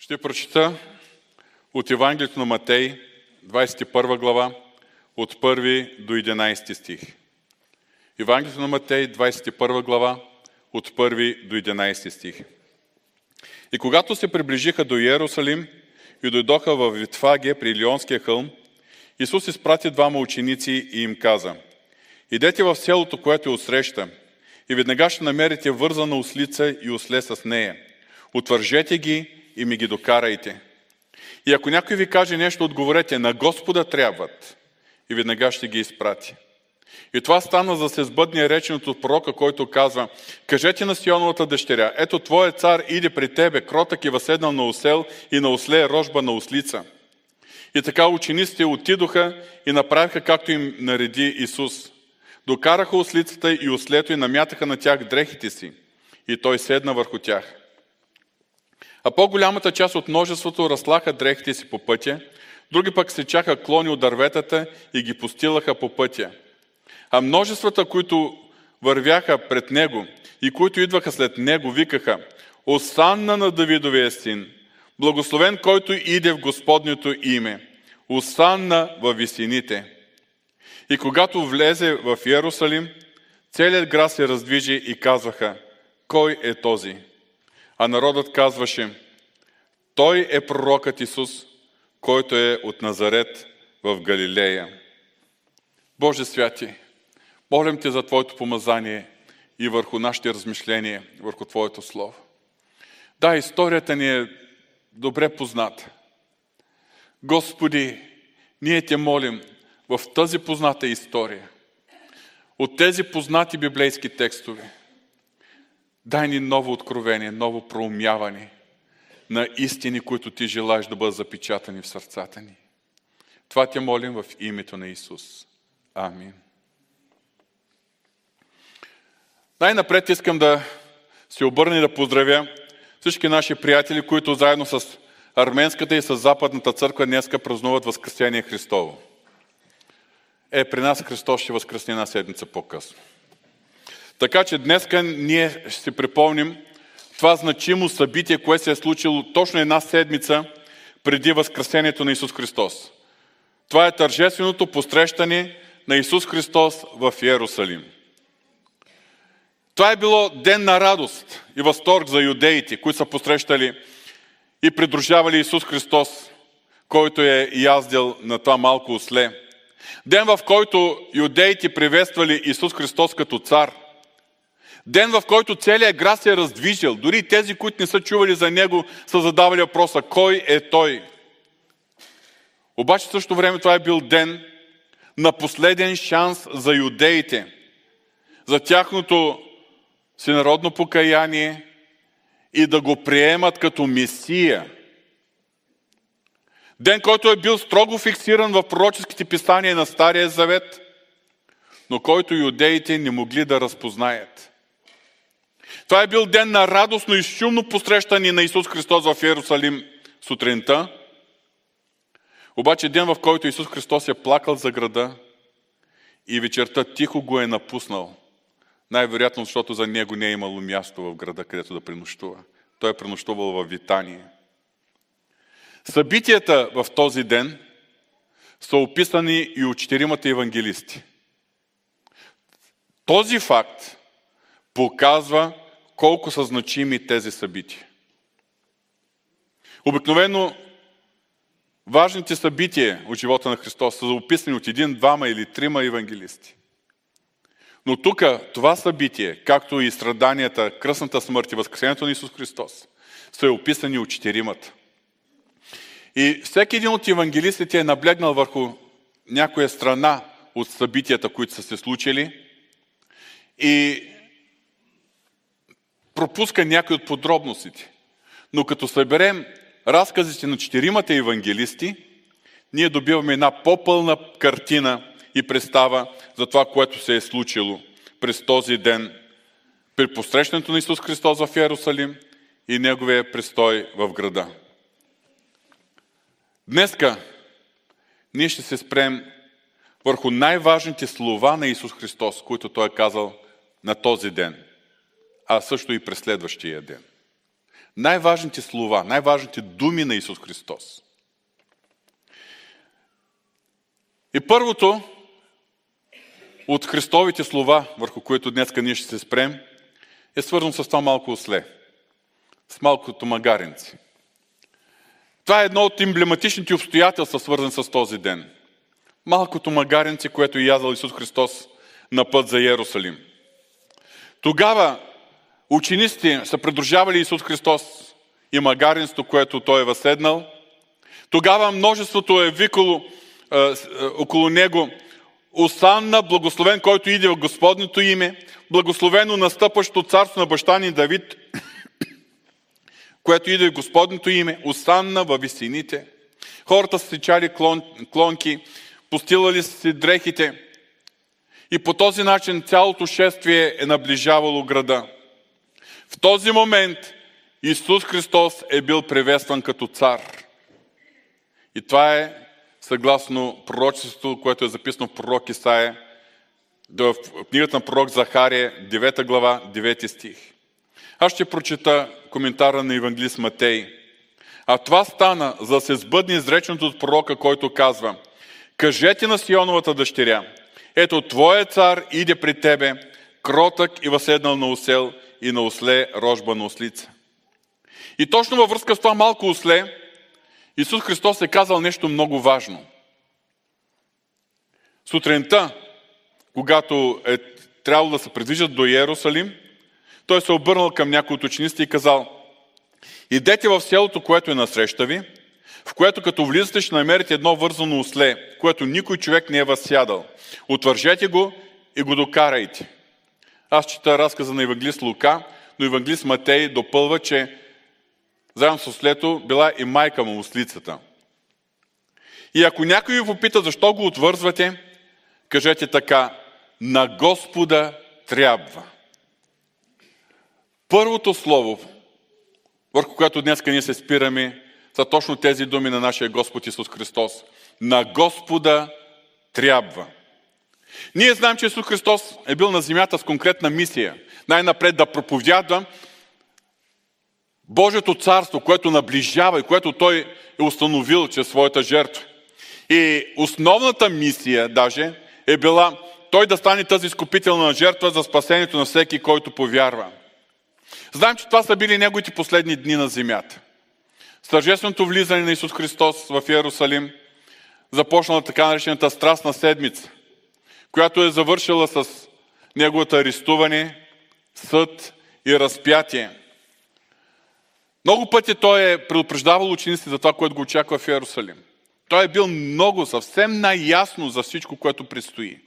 Ще прочита от Евангелието на Матей, 21 глава, от 1 до 11 стих. Евангелието на Матей, 21 глава, от 1 до 11 стих. И когато се приближиха до Иерусалим и дойдоха в Витфаге при Лионския хълм, Исус изпрати двама ученици и им каза, Идете в селото, което е отсреща, и веднага ще намерите вързана ослица и осле с нея. Отвържете ги и ми ги докарайте. И ако някой ви каже нещо, отговорете, на Господа трябват. И веднага ще ги изпрати. И това стана за да се сбъдне реченото от пророка, който казва, кажете на Сионовата дъщеря, ето твоя цар иде при тебе, кротък и възседнал на осел и на осле рожба на ослица. И така учениците отидоха и направиха както им нареди Исус. Докараха ослицата и ослето и намятаха на тях дрехите си. И той седна върху тях. А по-голямата част от множеството разслаха дрехите си по пътя, други пък се чаха клони от дърветата и ги постилаха по пътя. А множествата, които вървяха пред него и които идваха след него, викаха Осанна на Давидовия син, благословен, който иде в Господнето име, Осанна във висините. И когато влезе в Иерусалим, целият град се раздвижи и казваха, кой е този? А народът казваше, той е пророкът Исус, който е от Назарет в Галилея. Боже святи, молим Те за Твоето помазание и върху нашите размишления, върху Твоето Слово. Да, историята ни е добре позната. Господи, ние Те молим в тази позната история, от тези познати библейски текстове, дай ни ново откровение, ново проумяване на истини, които Ти желаеш да бъдат запечатани в сърцата ни. Това Те молим в името на Исус. Амин. Най-напред искам да се обърна и да поздравя всички наши приятели, които заедно с Арменската и с Западната църква днеска празнуват Възкресение Христово. Е, при нас Христос ще възкръсне една седмица по-късно. Така че днеска ние ще си припомним това значимо събитие, което се е случило точно една седмица преди Възкресението на Исус Христос. Това е тържественото посрещане на Исус Христос в Иерусалим. Това е било ден на радост и възторг за юдеите, които са посрещали и придружавали Исус Христос, който е яздил на това малко осле. Ден, в който юдеите приветствали Исус Христос като цар. Ден, в който целият град се е раздвижил. Дори тези, които не са чували за Него, са задавали въпроса, кой е Той? Обаче в същото време това е бил ден на последен шанс за юдеите, за тяхното всенародно покаяние и да го приемат като Месия. Ден, който е бил строго фиксиран в пророческите писания на Стария Завет, но който юдеите не могли да разпознаят. Това е бил ден на радостно и шумно посрещане на Исус Христос в Иерусалим сутринта, обаче ден, в който Исус Христос е плакал за града и вечерта тихо го е напуснал. Най-вероятно, защото за него не е имало място в града, където да принощува. Той е принощувал в Витание. Събитията в този ден са описани и от четиримата евангелисти. Този факт показва колко са значими тези събития. Обикновено важните събития от живота на Христос са описани от един, двама или трима евангелисти. Но тук това събитие, както и страданията, кръсната смърт и възкресението на Исус Христос, са описани от четиримата. И всеки един от евангелистите е наблегнал върху някоя страна от събитията, които са се случили и пропуска някои от подробностите. Но като съберем разказите на четиримата евангелисти, ние добиваме една по-пълна картина и представа за това, което се е случило през този ден при посрещането на Исус Христос в Иерусалим и Неговия престой в града. Днеска ние ще се спрем върху най-важните слова на Исус Христос, които Той е казал на този ден, а също и през следващия ден. най-важните слова, най-важните думи на Исус Христос. И първото от Христовите слова, върху които днес ние ще се спрем, е свързано с това малко осле, с малкото магаренци. Това е едно от емблематичните обстоятелства, свързани с този ден. Малкото магаренце, което е язал Исус Христос на път за Иерусалим. Тогава учениците са придружавали Исус Христос и магаренството, което Той е възседнал. Тогава множеството е викало е, е, около Него Осанна, благословен, който иде в Господното име, благословено настъпващо царство на баща ни Давид, което иде в Господното име, Осанна във висините. Хората са сечали клон, клонки, постилали са си дрехите и по този начин цялото шествие е наближавало града. В този момент Исус Христос е бил приветстван като цар. И това е съгласно пророчеството, което е записано в пророк Исаия, в книгата на пророк Захария, 9 глава, 9 стих. Аз ще прочета коментара на евангелист Матей. А това стана, за да се сбъдне изреченото от пророка, който казва Кажете на Сионовата дъщеря, ето Твоя цар иде при Тебе, кротък и възседнал на осел и на осле рожба на ослица. И точно във връзка с това малко осле, Исус Христос е казал нещо много важно. Сутринта, когато е трябвало да се придвижат до Иерусалим, той се обърнал към някои от учениците и казал, идете в селото, което е насреща ви, в което като влизате ще намерите едно вързано осле, което никой човек не е възсядал. Отвържете го и го докарайте. Аз чета разказа на Евангелист Лука, но Евангелист Матей допълва, че заедно с ослето била и майка му ослицата. И ако някой ви попита защо го отвързвате, кажете така, на Господа трябва. Първото слово, върху което днес ние се спираме, са точно тези думи на нашия Господ Исус Христос. На Господа трябва. Ние знаем, че Исус Христос е бил на земята с конкретна мисия. Най-напред да проповядва Божието царство, което наближава и което Той е установил чрез своята жертва. И основната мисия даже е била Той да стане тази изкупителна жертва за спасението на всеки, който повярва. Знаем, че това са били Неговите последни дни на земята. С влизане на Исус Христос в Иерусалим започнала така наречената страстна седмица, която е завършила с Неговото арестуване, съд и разпятие. Много пъти той е предупреждавал учениците за това, което го очаква в Иерусалим. Той е бил много, съвсем наясно за всичко, което предстои.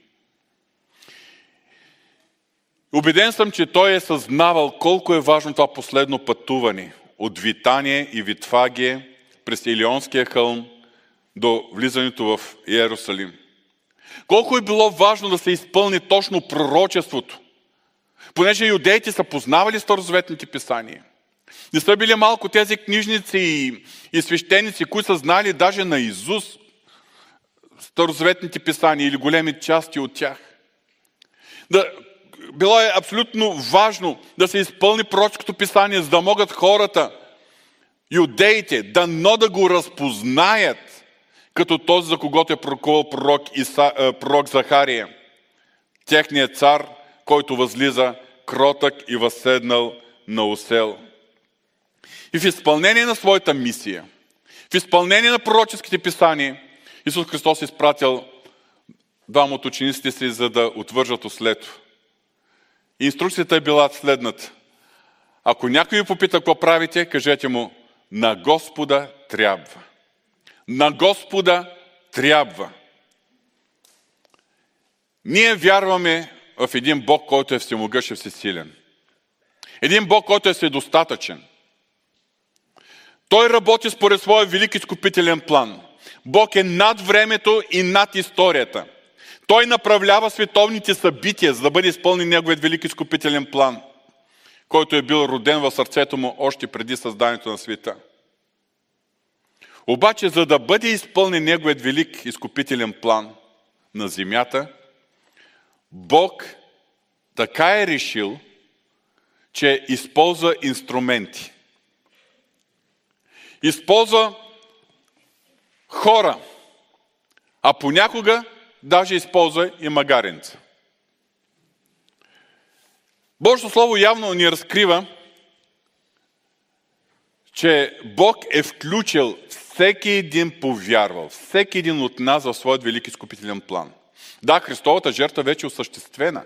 Убеден съм, че той е съзнавал колко е важно това последно пътуване от Витание и Витфагие през Илионския хълм до влизането в Иерусалим. Колко е било важно да се изпълни точно пророчеството, понеже юдеите са познавали старозаветните писания – не са били малко тези книжници и, и свещеници, които са знали даже на Изус старозаветните писания или големи части от тях. Да, било е абсолютно важно да се изпълни пророческото писание, за да могат хората, юдеите, дано да го разпознаят, като този, за когото е пророкувал пророк, Иса, е, пророк Захария. Техният цар, който възлиза кротък и възседнал на осел. И в изпълнение на своята мисия, в изпълнение на пророческите писания, Исус Христос е изпратил двама от учениците си, за да отвържат ослето. Инструкцията е била следната. Ако някой ви попита какво правите, кажете му, на Господа трябва. На Господа трябва. Ние вярваме в един Бог, който е всемогъщ и всесилен. Един Бог, който е вседостатъчен – той работи според своя велик изкупителен план. Бог е над времето и над историята. Той направлява световните събития, за да бъде изпълнен неговият велик изкупителен план, който е бил роден в сърцето му още преди създанието на света. Обаче, за да бъде изпълнен неговият велик изкупителен план на земята, Бог така е решил, че използва инструменти. използва хора, а понякога даже използва и магаренца. Божието Слово явно ни разкрива, че Бог е включил всеки един повярвал, всеки един от нас в своят велик изкупителен план. Да, Христовата жертва вече е осъществена,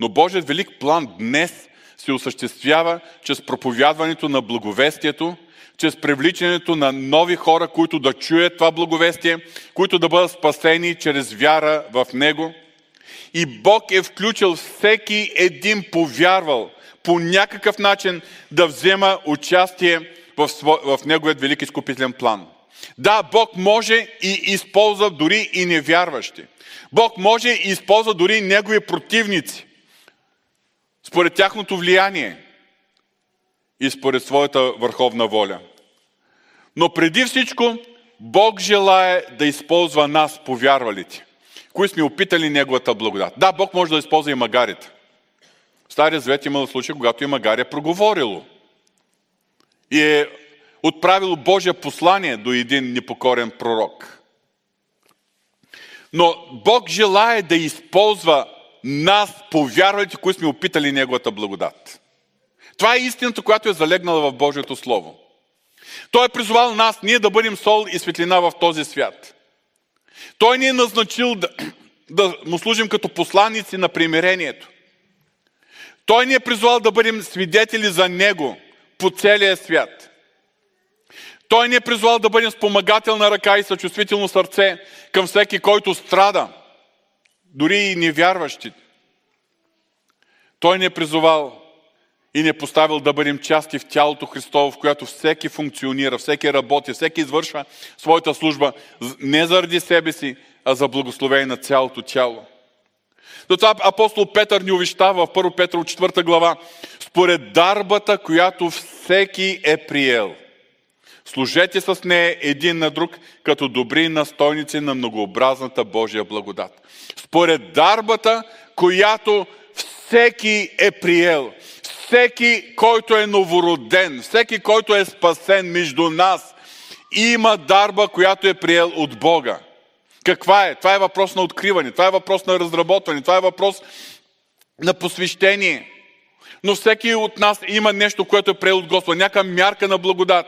но Божият велик план днес се осъществява чрез проповядването на благовестието, чрез привличането на нови хора, които да чуят това благовестие, които да бъдат спасени чрез вяра в Него. И Бог е включил всеки един повярвал по някакъв начин да взема участие в, в Неговият велик изкупителен план. Да, Бог може и използва дори и невярващи. Бог може и използва дори Негови противници, според тяхното влияние и според своята върховна воля. Но преди всичко, Бог желая да използва нас, повярвалите, които сме опитали Неговата благодат. Да, Бог може да използва и магарите. В Стария Завет имало случай, когато и магария проговорило. И е отправило Божие послание до един непокорен пророк. Но Бог желая да използва нас, повярвалите, които сме опитали Неговата благодат. Това е истината, която е залегнала в Божието Слово. Той е призвал нас, ние да бъдем сол и светлина в този свят. Той ни е назначил да, да му служим като посланици на примирението. Той ни е призвал да бъдем свидетели за Него по целия свят. Той ни е призвал да бъдем спомагателна ръка и съчувствително сърце към всеки, който страда, дори и невярващите. Той ни е призовал и ни е поставил да бъдем части в тялото Христово, в която всеки функционира, всеки работи, всеки извършва своята служба не заради себе си, а за благословение на цялото тяло. Затова апостол Петър ни увещава в 1 Петър 4 глава, според дарбата, която всеки е приел. Служете с нея един на друг, като добри настойници на многообразната Божия благодат. Според дарбата, която всеки е приел всеки, който е новороден, всеки, който е спасен между нас, има дарба, която е приел от Бога. Каква е? Това е въпрос на откриване, това е въпрос на разработване, това е въпрос на посвещение. Но всеки от нас има нещо, което е приел от Господа, някаква мярка на благодат.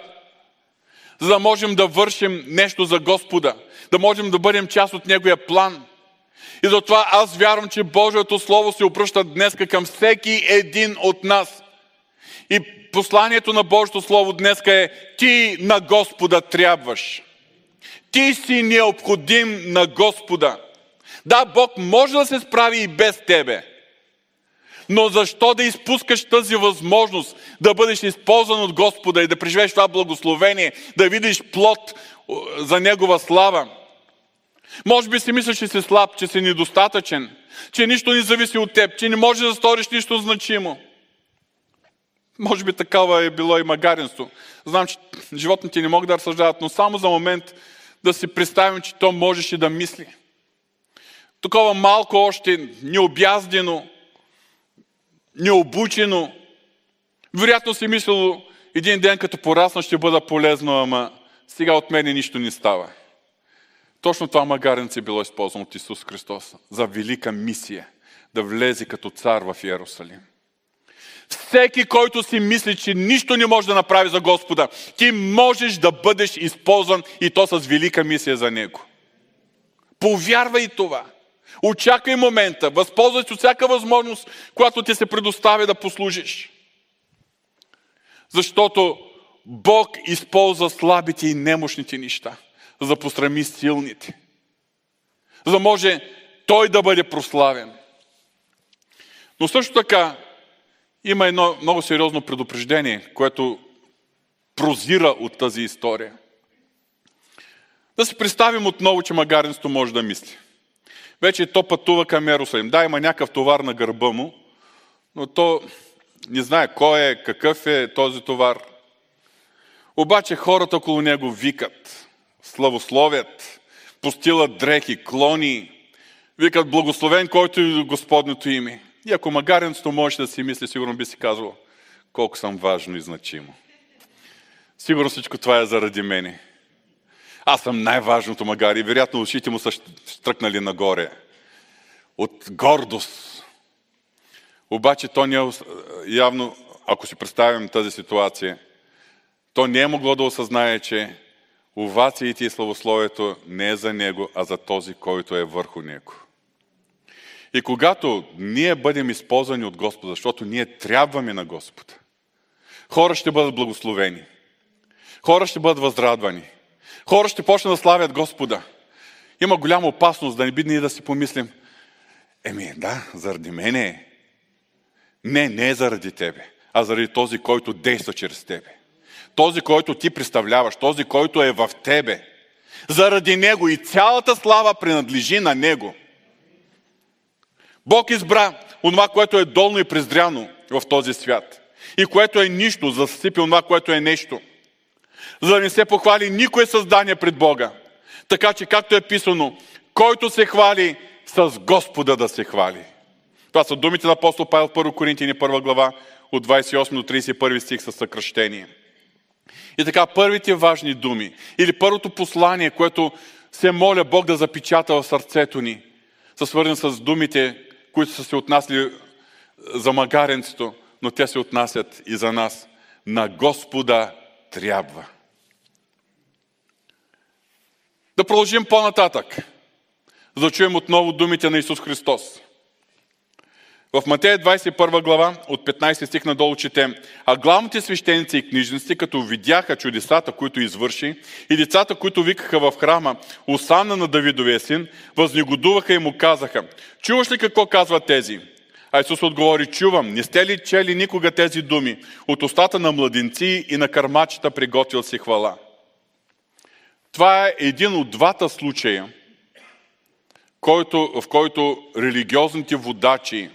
За да можем да вършим нещо за Господа, да можем да бъдем част от Неговия план – и затова аз вярвам, че Божието Слово се обръща днес към всеки един от нас. И посланието на Божието Слово днес е ти на Господа трябваш. Ти си необходим на Господа. Да, Бог може да се справи и без тебе. Но защо да изпускаш тази възможност да бъдеш използван от Господа и да преживееш това благословение, да видиш плод за Негова слава? Може би си мислиш, че си слаб, че си недостатъчен, че нищо не зависи от теб, че не можеш да сториш нищо значимо. Може би такава е било и магаренство. Знам, че животните не могат да разсъждават, но само за момент да си представим, че то можеше да мисли. Такова малко още необяздено, необучено. Вероятно си мислило, един ден като порасна ще бъда полезно, ама сега от мене нищо не става. Точно това магаренце е било използвано от Исус Христос за велика мисия да влезе като цар в Иерусалим. Всеки, който си мисли, че нищо не може да направи за Господа, ти можеш да бъдеш използван и то с велика мисия за Него. Повярвай това. Очакай момента, възползвай се от всяка възможност, която ти се предоставя да послужиш. Защото Бог използва слабите и немощните неща – за да посрами силните. За да може той да бъде прославен. Но също така има едно много сериозно предупреждение, което прозира от тази история. Да си представим отново, че магаренството може да мисли. Вече то пътува към Ерусалим. Да, има някакъв товар на гърба му, но то не знае кой е, какъв е този товар. Обаче хората около него викат славословят, постилат дрехи, клони, викат благословен, който и Господното име. И ако магаренството може да си мисли, сигурно би си казал, колко съм важно и значимо. Сигурно всичко това е заради мене. Аз съм най-важното, макар и вероятно ушите му са стръкнали нагоре. От гордост. Обаче то не е явно, ако си представим тази ситуация, то не е могло да осъзнае, че овациите и славословието не е за него, а за този, който е върху него. И когато ние бъдем използвани от Господа, защото ние трябваме на Господа, хора ще бъдат благословени. Хора ще бъдат възрадвани. Хора ще почнат да славят Господа. Има голяма опасност да не би ние да си помислим, еми да, заради мене е. Не, не е заради тебе, а заради този, който действа чрез тебе. Този, който ти представляваш, този, който е в тебе. Заради него и цялата слава принадлежи на него. Бог избра онова, което е долно и презряно в този свят. И което е нищо, за да съсипи това, което е нещо. За да не се похвали никое създание пред Бога. Така че, както е писано, който се хвали, с Господа да се хвали. Това са думите на апостол Павел в 1 Коринтини 1 глава от 28 до 31 стих със съкръщение. И така, първите важни думи, или първото послание, което се моля Бог да запечата в сърцето ни, са свързани с думите, които са се отнасли за магаренцето, но те се отнасят и за нас. На Господа трябва. Да продължим по-нататък, за да чуем отново думите на Исус Христос. В Матея 21 глава, от 15 стих надолу четем, а главните свещеници и книжници, като видяха чудесата, които извърши, и децата, които викаха в храма, Осанна на Давидовия син, възнегодуваха и му казаха, чуваш ли какво казват тези? А Исус отговори, чувам, не сте ли чели никога тези думи? От устата на младенци и на кърмачета приготвил си хвала. Това е един от двата случая, в който религиозните водачи,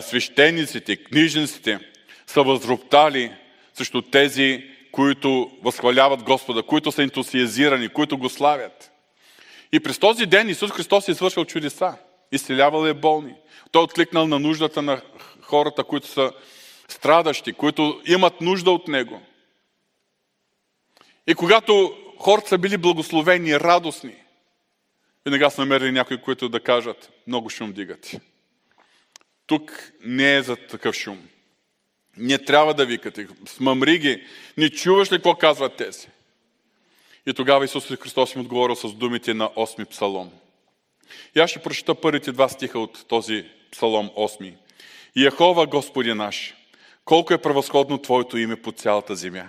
свещениците, книжниците са възроптали срещу тези, които възхваляват Господа, които са ентусиазирани, които го славят. И през този ден Исус Христос е извършил чудеса. Изцелявал е болни. Той е откликнал на нуждата на хората, които са страдащи, които имат нужда от Него. И когато хората са били благословени, радостни, веднага са намерили някои, които да кажат, много шум дигат. Тук не е за такъв шум. Не трябва да викате. Смъмри ги. Не чуваш ли какво казват тези? И тогава Исус Христос им отговорил с думите на 8 псалом. И аз ще прочета първите два стиха от този псалом 8. Яхова, Господи наш, колко е превъзходно Твоето име по цялата земя.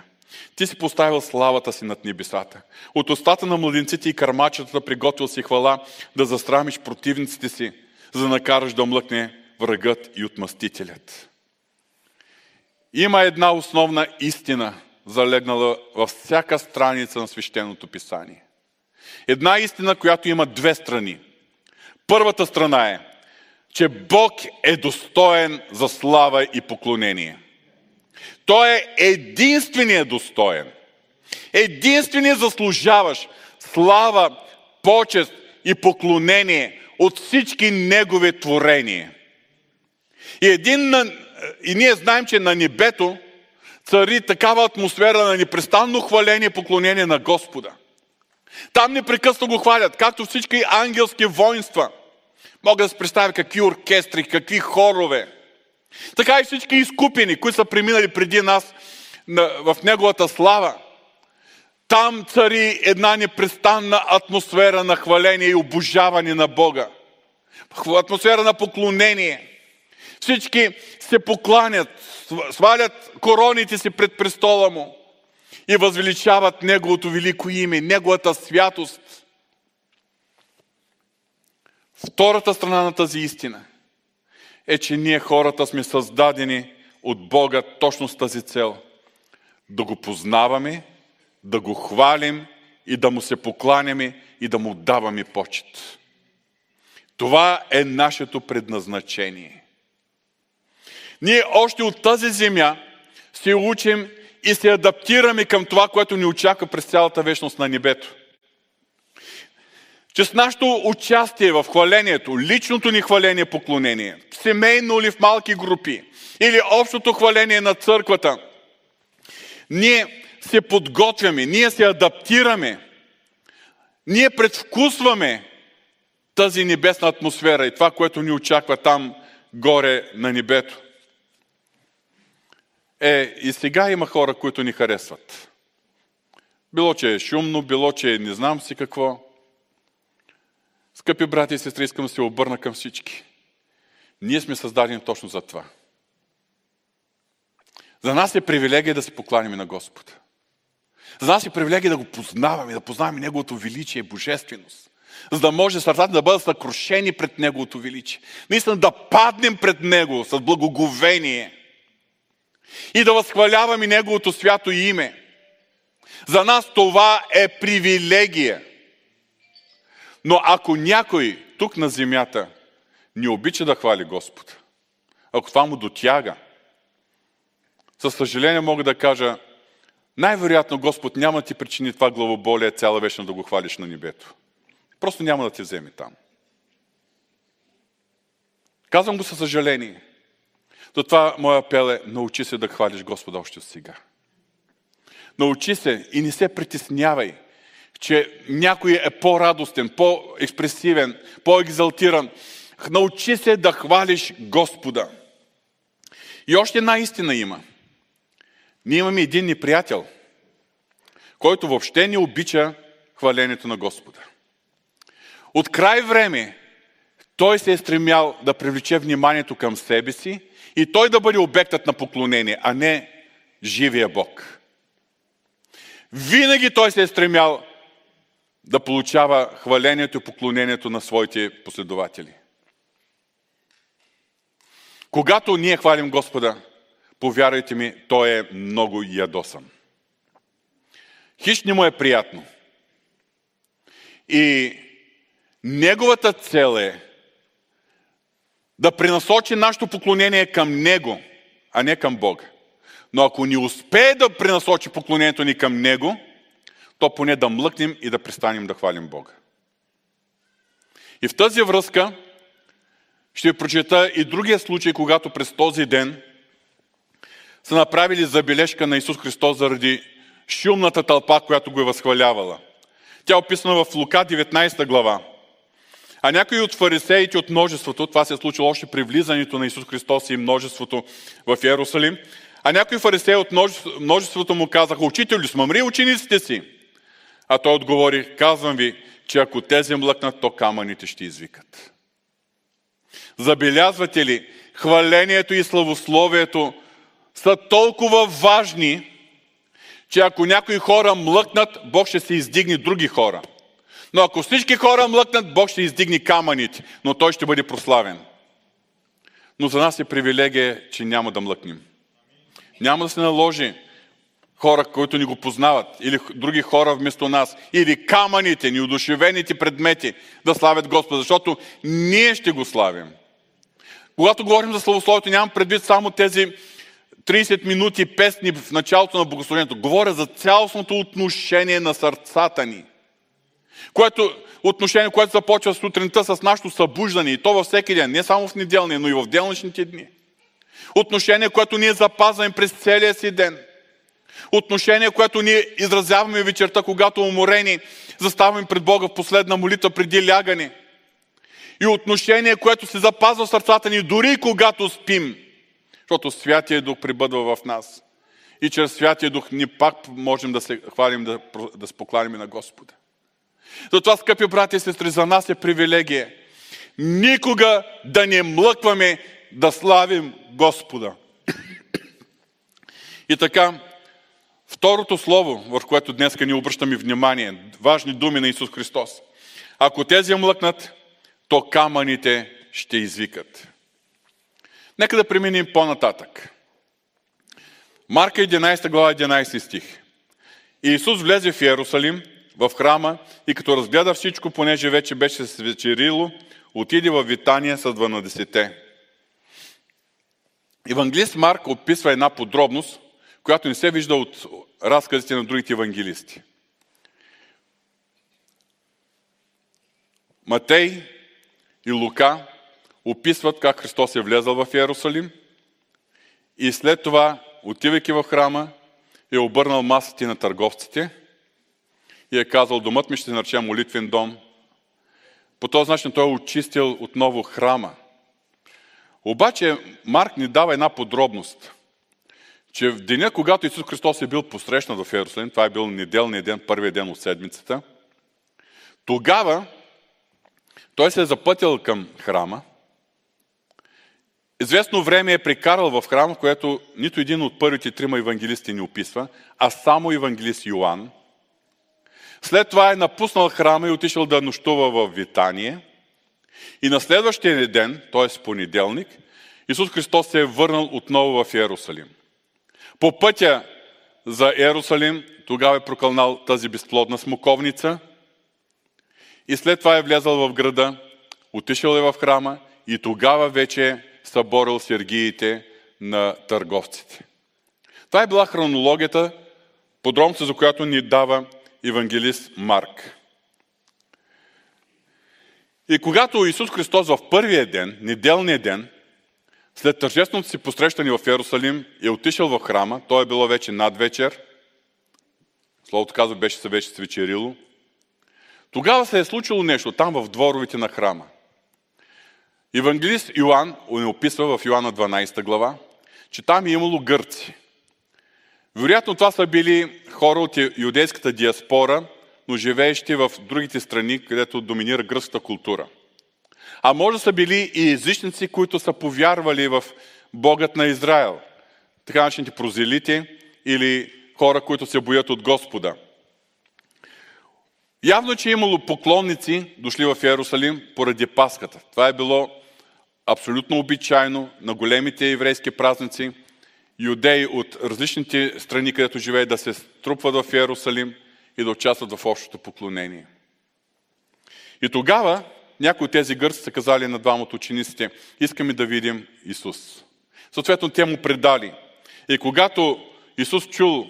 Ти си поставил славата си над небесата. От устата на младенците и кармачетата приготвил си хвала да застрамиш противниците си, за да накараш да млъкне врагът и отмъстителят. Има една основна истина, залегнала във всяка страница на свещеното писание. Една истина, която има две страни. Първата страна е, че Бог е достоен за слава и поклонение. Той е единственият достоен. Единственият заслужаваш слава, почест и поклонение от всички Негови творения. И, един, и ние знаем, че на небето цари такава атмосфера на непрестанно хваление и поклонение на Господа. Там непрекъснато го хвалят, както всички ангелски воинства. Мога да се представя какви оркестри, какви хорове. Така и всички изкупени, които са преминали преди нас в Неговата слава. Там цари една непрестанна атмосфера на хваление и обожаване на Бога. Атмосфера на поклонение. Всички се покланят, свалят короните си пред престола му и възвеличават Неговото велико име, Неговата святост. Втората страна на тази истина е, че ние хората сме създадени от Бога точно с тази цел. Да го познаваме, да го хвалим и да му се покланяме и да му даваме почет. Това е нашето предназначение. Ние още от тази земя се учим и се адаптираме към това, което ни очаква през цялата вечност на небето. Че с нашето участие в хвалението, личното ни хваление, поклонение, семейно или в малки групи, или общото хваление на църквата, Ние се подготвяме, ние се адаптираме, ние предвкусваме тази небесна атмосфера и това, което ни очаква там горе на небето. Е, и сега има хора, които ни харесват. Било, че е шумно, било, че е не знам си какво. Скъпи брати и сестри, искам да се обърна към всички. Ние сме създадени точно за това. За нас е привилегия да се покланим на Господа. За нас е привилегия да го познаваме, да познаваме Неговото величие и божественост. За да може сърцата да бъдат съкрушени пред Неговото величие. Наистина да паднем пред Него с благоговение и да възхваляваме Неговото свято име. За нас това е привилегия. Но ако някой тук на земята не обича да хвали Господа, ако това му дотяга, със съжаление мога да кажа, най-вероятно Господ няма да ти причини това главоболие цяла вечна да го хвалиш на небето. Просто няма да те вземе там. Казвам го със съжаление. това моя апел е, научи се да хвалиш Господа още сега. Научи се и не се притеснявай, че някой е по-радостен, по-експресивен, по-екзалтиран. Научи се да хвалиш Господа. И още една истина има. Ние имаме един неприятел, който въобще не обича хвалението на Господа. От край време той се е стремял да привлече вниманието към себе си и той да бъде обектът на поклонение, а не живия Бог. Винаги той се е стремял да получава хвалението и поклонението на своите последователи. Когато ние хвалим Господа, повярвайте ми, той е много ядосан. Хищ не му е приятно. И неговата цел е да пренасочи нашето поклонение към Него, а не към Бога. Но ако ни успее да пренасочи поклонението ни към Него, то поне да млъкнем и да престанем да хвалим Бога. И в тази връзка ще ви прочета и другия случай, когато през този ден са направили забележка на Исус Христос заради шумната тълпа, която го е възхвалявала. Тя е описана в Лука 19 глава. А някои от фарисеите от множеството, това се е случило още при влизането на Исус Христос и множеството в Иерусалим, а някои фарисеи от множеството му казаха, учителю, смъмри учениците си. А той отговори, казвам ви, че ако тези млъкнат, то камъните ще извикат. Забелязвате ли, хвалението и славословието са толкова важни, че ако някои хора млъкнат, Бог ще се издигне други хора. Но ако всички хора млъкнат, Бог ще издигне камъните, но Той ще бъде прославен. Но за нас е привилегия, че няма да млъкнем. Няма да се наложи хора, които ни го познават, или други хора вместо нас, или камъните, неудушевените предмети да славят Господа, защото ние ще го славим. Когато говорим за славословието, нямам предвид само тези 30 минути песни в началото на богослужението. Говоря за цялостното отношение на сърцата ни. Което, отношение, което започва сутринта с нашето събуждане и то във всеки ден, не само в неделния, но и в делничните дни. Отношение, което ние запазваме през целия си ден. Отношение, което ние изразяваме вечерта, когато уморени, заставаме пред Бога в последна молитва преди лягане. И отношение, което се запазва в сърцата ни, дори когато спим – защото Святия Дух прибъдва в нас. И чрез Святия Дух ни пак можем да се хвалим, да, да се покланим на Господа. Затова, скъпи брати и сестри, за нас е привилегия никога да не млъкваме да славим Господа. И така, второто слово, в което днес ни обръщаме внимание, важни думи на Исус Христос. Ако тези млъкнат, то камъните ще извикат. Нека да преминем по-нататък. Марка 11 глава 11 стих. И Исус влезе в Иерусалим, в храма и като разгледа всичко, понеже вече беше се вечерило, отиде в Витания с 12-те. Евангелист Марк описва една подробност, която не се вижда от разказите на другите евангелисти. Матей и Лука описват как Христос е влезал в Иерусалим и след това, отивайки в храма, е обърнал масите на търговците и е казал, домът ми ще нарече молитвен дом. По този начин той е очистил отново храма. Обаче Марк ни дава една подробност, че в деня, когато Исус Христос е бил посрещнат в Иерусалим, това е бил неделният ден, първият ден от седмицата, тогава той се е запътил към храма, Известно време е прекарал в храма, което нито един от първите трима евангелисти не описва, а само евангелист Йоанн. След това е напуснал храма и отишъл да нощува в Витание. И на следващия ден, т.е. понеделник, Исус Христос се е върнал отново в Иерусалим. По пътя за Иерусалим тогава е прокълнал тази безплодна смоковница и след това е влязал в града, отишъл е в храма и тогава вече съборил сергиите на търговците. Това е била хронологията, подробността, за която ни дава евангелист Марк. И когато Исус Христос в първия ден, неделния ден, след тържественото си посрещане в Иерусалим, е отишъл в храма, то е било вече над вечер, Словото казва, беше се вече свечерило, тогава се е случило нещо там в дворовете на храма – Евангелист Йоанн не описва в Йоанна 12 глава, че там е имало гърци. Вероятно това са били хора от юдейската диаспора, но живеещи в другите страни, където доминира гръцката култура. А може са били и езичници, които са повярвали в Богът на Израел. Така начините прозелити или хора, които се боят от Господа. Явно, че е имало поклонници, дошли в Иерусалим поради Паската. Това е било абсолютно обичайно на големите еврейски празници, юдеи от различните страни, където живеят, да се струпват в Иерусалим и да участват в общото поклонение. И тогава някои от тези гърци са казали на двамата учениците, искаме да видим Исус. Съответно, те му предали. И когато Исус чул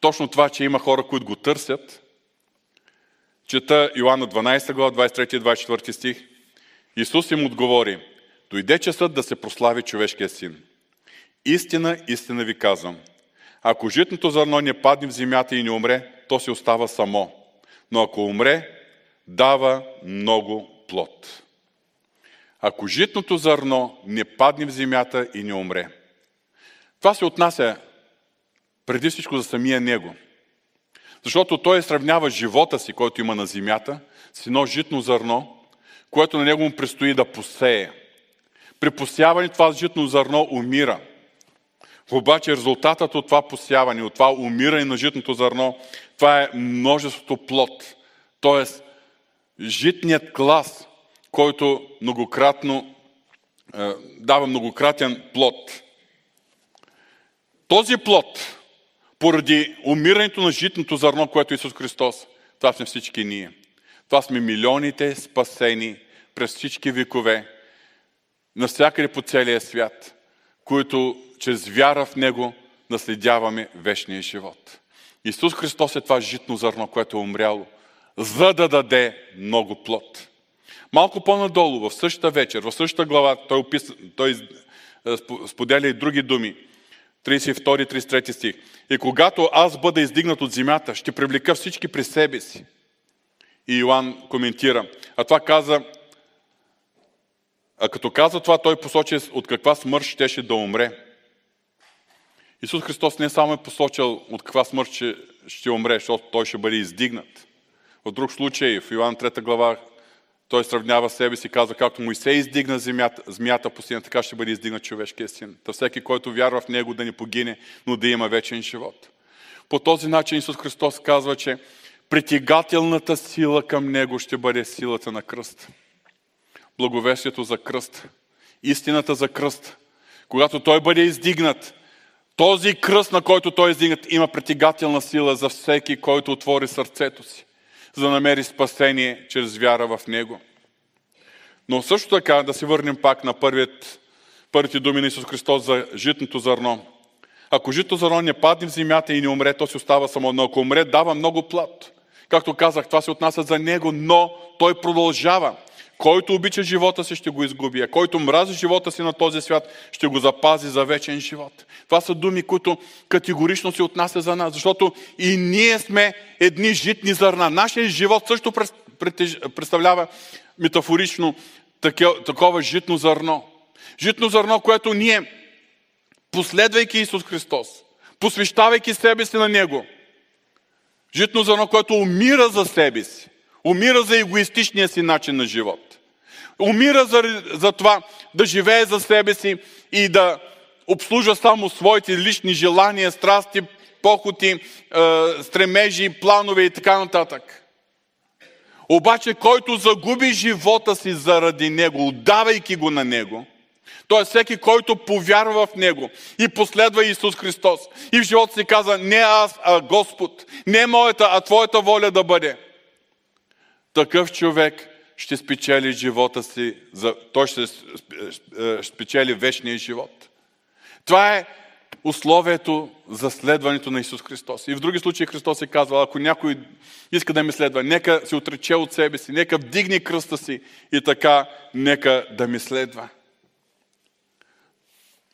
точно това, че има хора, които го търсят, чета Йоанна 12 глава, 23 и 24 стих, Исус им отговори, Дойде часът да се прослави човешкия син. Истина, истина ви казвам. Ако житното зърно не падне в земята и не умре, то се остава само. Но ако умре, дава много плод. Ако житното зърно не падне в земята и не умре. Това се отнася преди всичко за самия него. Защото той сравнява живота си, който има на земята, с едно житно зърно, което на него му предстои да посее – при посяване това житно зърно умира. Обаче резултатът от това посяване, от това умиране на житното зърно, това е множеството плод. Тоест, житният клас, който многократно е, дава многократен плод. Този плод, поради умирането на житното зърно, което е Исус Христос, това сме всички ние. Това сме милионите спасени през всички векове, навсякъде по целия свят, които чрез вяра в Него наследяваме вечния живот. Исус Христос е това житно зърно, което е умряло, за да даде много плод. Малко по-надолу, в същата вечер, в същата глава, той, опис... той е, споделя и други думи. 32-33 стих. И когато аз бъда издигнат от земята, ще привлека всички при себе си. И Иоанн коментира. А това каза а като каза това, той посочи от каква смърт щеше да умре. Исус Христос не само е посочил от каква смърт ще, ще умре, защото той ще бъде издигнат. В друг случай, в Йоан 3 глава, той сравнява себе си и казва, както се издигна земята, змията по сина, така ще бъде издигнат човешкия син. Та всеки, който вярва в него, да не погине, но да има вечен живот. По този начин Исус Христос казва, че притегателната сила към него ще бъде силата на кръста благовестието за кръст, истината за кръст. Когато той бъде издигнат, този кръст, на който той е издигнат, има притегателна сила за всеки, който отвори сърцето си, за да намери спасение чрез вяра в него. Но също така да се върнем пак на първият, първите думи на Исус Христос за житното зърно. Ако жито зърно не падне в земята и не умре, то си остава само. Но ако умре, дава много плод. Както казах, това се отнася за него, но той продължава. Който обича живота си, ще го изгуби, а който мрази живота си на този свят, ще го запази за вечен живот. Това са думи, които категорично се отнася за нас, защото и ние сме едни житни зърна. Нашия живот също представлява метафорично такова житно зърно. Житно зърно, което ние, последвайки Исус Христос, посвещавайки себе си на Него, житно зърно, което умира за себе си, умира за егоистичния си начин на живот, умира за, за това да живее за себе си и да обслужва само своите лични желания, страсти, похоти, е, стремежи, планове и така нататък. Обаче, който загуби живота си заради Него, отдавайки го на Него, т.е. всеки, който повярва в Него и последва Исус Христос и в живота си каза, не аз, а Господ, не моята, а Твоята воля да бъде. Такъв човек ще спечели живота си, той ще спечели вечния живот. Това е условието за следването на Исус Христос. И в други случаи Христос е казва, ако някой иска да ме следва, нека се отрече от себе си, нека вдигне кръста си и така нека да ми следва.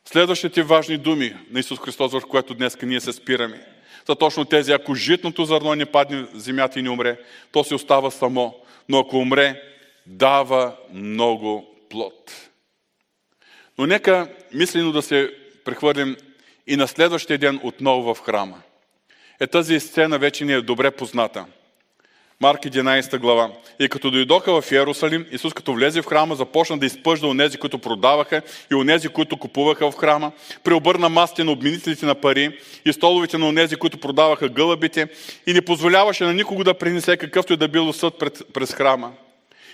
Следващите важни думи на Исус Христос, върху което днес ние се спираме, са точно тези. Ако житното зърно не падне в земята и не умре, то се остава само. Но ако умре, дава много плод. Но нека мислено да се прехвърлим и на следващия ден отново в храма. Е тази сцена вече ни е добре позната. Марк 11 глава. И като дойдоха в Иерусалим, Исус като влезе в храма, започна да изпъжда онези, които продаваха и онези, които купуваха в храма. Преобърна масите на обменителите на пари и столовите на онези, които продаваха гълъбите и не позволяваше на никого да принесе какъвто и да било съд през храма.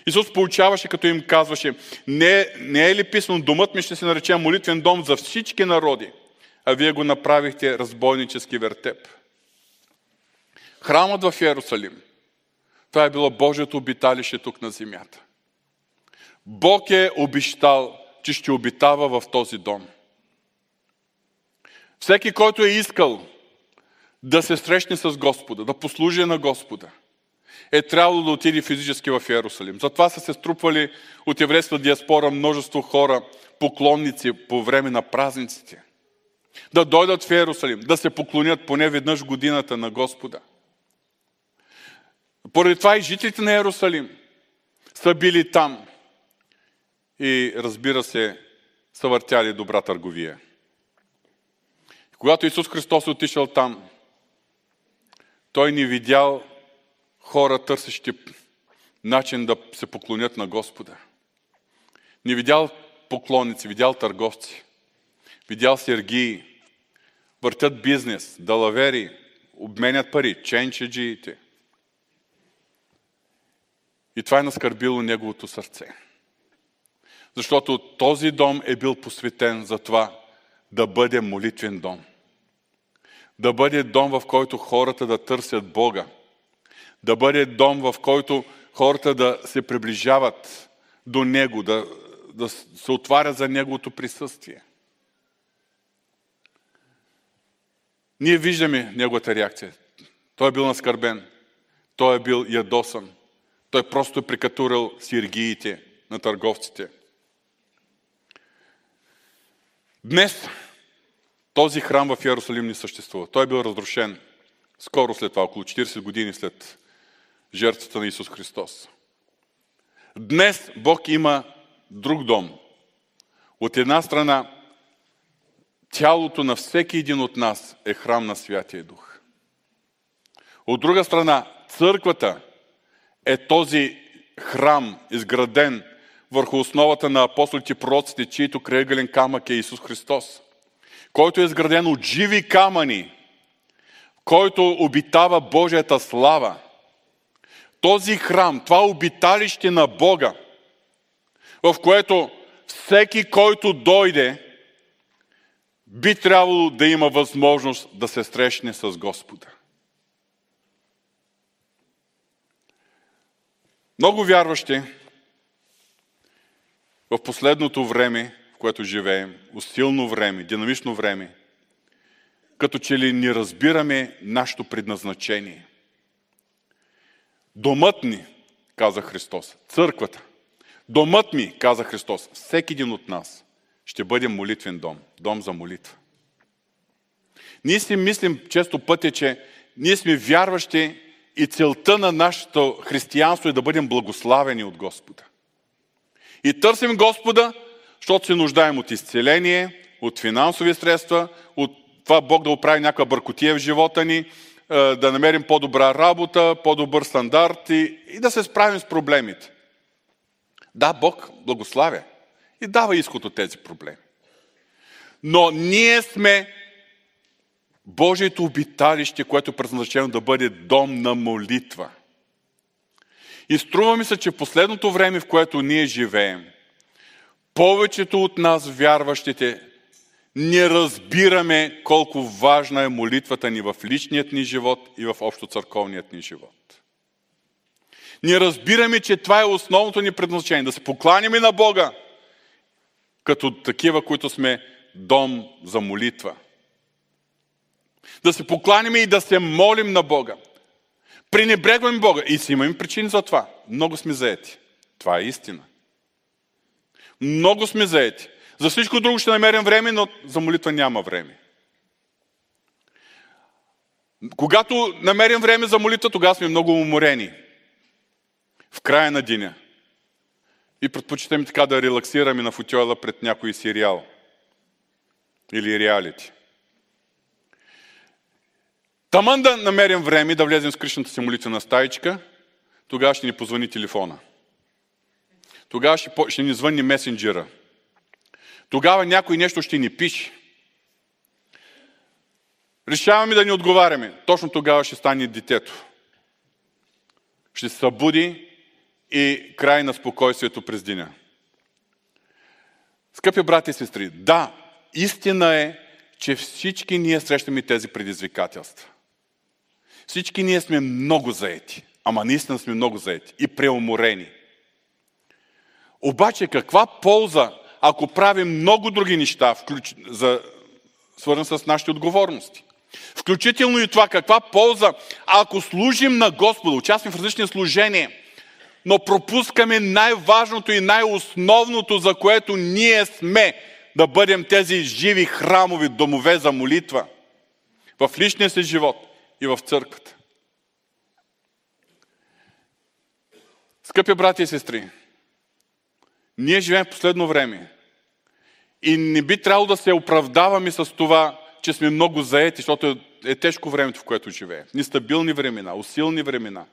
Исус получаваше, като им казваше, не, не е ли писано, домът ми ще се нарече молитвен дом за всички народи а вие го направихте разбойнически вертеп. Храмът в Иерусалим, това е било Божието обиталище тук на земята. Бог е обещал, че ще обитава в този дом. Всеки, който е искал да се срещне с Господа, да послужи на Господа, е трябвало да отиде физически в Иерусалим. Затова са се струпвали от еврейска диаспора множество хора, поклонници по време на празниците – да дойдат в Иерусалим, да се поклонят поне веднъж годината на Господа. Поради това и жителите на Иерусалим са били там и разбира се, са въртяли добра търговия. Когато Исус Христос отишъл там, той ни видял хора, търсещи начин да се поклонят на Господа. Не видял поклонници, видял търговци. Видял сергии, въртят бизнес, далавери, обменят пари, ченчеджиите. И това е наскърбило неговото сърце. Защото този дом е бил посветен за това да бъде молитвен дом. Да бъде дом, в който хората да търсят Бога. Да бъде дом, в който хората да се приближават до Него, да, да се отварят за Неговото присъствие. Ние виждаме неговата реакция. Той е бил наскърбен. Той е бил ядосан. Той просто е прикатурал сиргиите на търговците. Днес този храм в Иерусалим не съществува. Той е бил разрушен скоро след това, около 40 години след жертвата на Исус Христос. Днес Бог има друг дом. От една страна тялото на всеки един от нас е храм на Святия Дух. От друга страна, църквата е този храм, изграден върху основата на апостолите пророците, чието крайъгълен камък е Исус Христос, който е изграден от живи камъни, който обитава Божията слава. Този храм, това обиталище на Бога, в което всеки, който дойде, би трябвало да има възможност да се срещне с Господа. Много вярващи в последното време, в което живеем, усилно време, динамично време, като че ли не разбираме нашето предназначение. Домът ни, каза Христос, църквата, Домът ми, каза Христос, всеки един от нас ще бъде молитвен дом, дом за молитва. Ние си мислим често пъти, че ние сме вярващи и целта на нашето християнство е да бъдем благославени от Господа. И търсим Господа, защото се нуждаем от изцеление, от финансови средства, от това Бог да оправи някаква бъркотия в живота ни, да намерим по-добра работа, по-добър стандарт и, и да се справим с проблемите. Да, Бог благославя и дава изход от тези проблеми. Но ние сме Божието обиталище, което е предназначено да бъде дом на молитва. И струва ми се, че в последното време, в което ние живеем, повечето от нас, вярващите, не разбираме колко важна е молитвата ни в личният ни живот и в общо църковният ни живот. Ние разбираме, че това е основното ни предназначение. Да се покланяме на Бога, като такива, които сме дом за молитва. Да се покланяме и да се молим на Бога. Пренебрегваме Бога и си имаме причини за това. Много сме заети. Това е истина. Много сме заети. За всичко друго ще намерим време, но за молитва няма време. Когато намерим време за молитва, тогава сме много уморени. В края на деня. И предпочитаме така да релаксираме на футиола пред някой сериал. Или реалити. Таман да намерим време да влезем с кришната си молитвена стаичка, тогава ще ни позвани телефона. Тогава ще, ще ни звънни месенджера. Тогава някой нещо ще ни пише. Решаваме да ни отговаряме. Точно тогава ще стане детето. Ще се събуди и край на спокойствието през деня. Скъпи брати и сестри, да, истина е, че всички ние срещаме тези предизвикателства. Всички ние сме много заети. Ама наистина сме много заети и преуморени. Обаче каква полза, ако правим много други неща, включ... за... свързан с нашите отговорности? Включително и това, каква полза, ако служим на Господа, участваме в различни служения, но пропускаме най-важното и най-основното, за което ние сме да бъдем тези живи храмови домове за молитва в личния си живот и в църквата. Скъпи брати и сестри, ние живеем в последно време и не би трябвало да се оправдаваме с това, че сме много заети, защото е тежко времето, в което живеем. Нестабилни времена, усилни времена.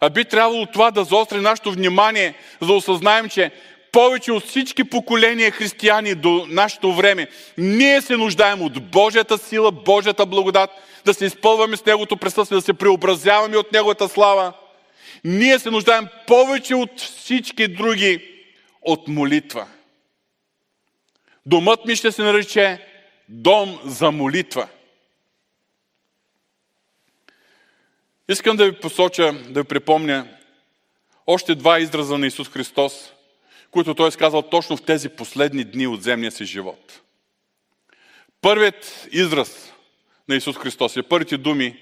А би трябвало това да заостри нашето внимание, за да осъзнаем, че повече от всички поколения християни до нашето време, ние се нуждаем от Божията сила, Божията благодат, да се изпълваме с Негото присъствие, да се преобразяваме от Неговата слава. Ние се нуждаем повече от всички други от молитва. Домът ми ще се нарече дом за молитва. Искам да ви посоча, да ви припомня още два израза на Исус Христос, които Той е сказал точно в тези последни дни от земния си живот. Първият израз на Исус Христос и първите думи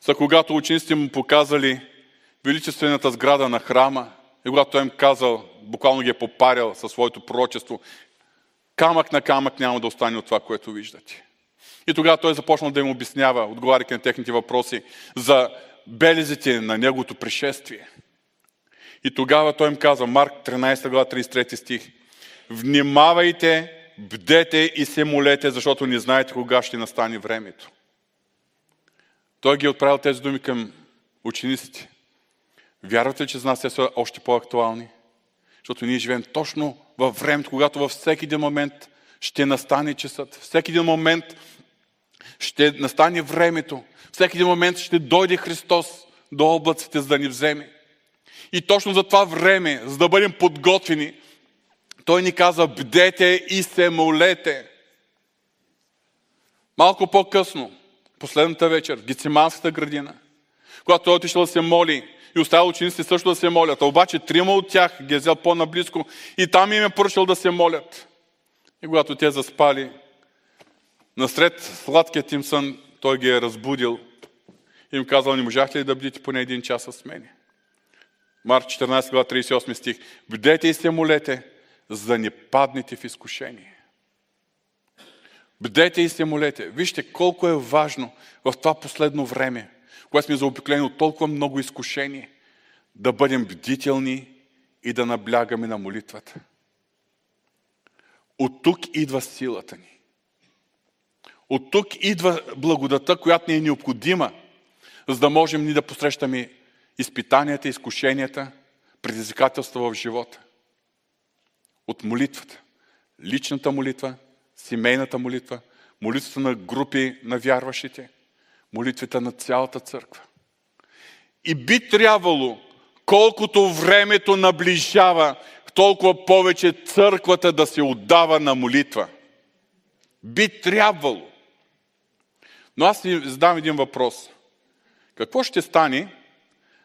са когато учениците му показали величествената сграда на храма и когато Той им казал, буквално ги е попарял със своето пророчество, камък на камък няма да остане от това, което виждате. И тогава той започнал да им обяснява, отговаряйки на техните въпроси, за белезите на неговото пришествие. И тогава той им казва, Марк 13 глава 33 стих, внимавайте, бдете и се молете, защото не знаете кога ще настане времето. Той ги е отправил тези думи към учениците. Вярвате ли, че за нас те са още по-актуални? Защото ние живеем точно във времето, когато във всеки един момент ще настане часът. Всеки един момент ще настане времето. Всеки един момент ще дойде Христос до облаците, за да ни вземе. И точно за това време, за да бъдем подготвени, Той ни каза, бдете и се молете. Малко по-късно, последната вечер, в Гециманската градина, когато той отишъл да се моли, и оставил учениците също да се молят. А обаче трима от тях ги е взел по-наблизко и там им е поръчал да се молят. И когато те заспали, насред сладкият им сън, той ги е разбудил и им казал, не можахте ли да бдите поне един час с мене? Марк 14 глава 38 стих. Бдете и се молете, за да не паднете в изкушение. Бдете и се молете. Вижте колко е важно в това последно време, когато сме заобиклени от толкова много изкушение, да бъдем бдителни и да наблягаме на молитвата. От тук идва силата ни. От тук идва благодата, която ни е необходима, за да можем ни да посрещаме изпитанията, изкушенията, предизвикателства в живота. От молитвата. Личната молитва, семейната молитва, молитвата на групи на вярващите, молитвата на цялата църква. И би трябвало, колкото времето наближава, толкова повече църквата да се отдава на молитва. Би трябвало. Но аз ви задам един въпрос. Какво ще стане,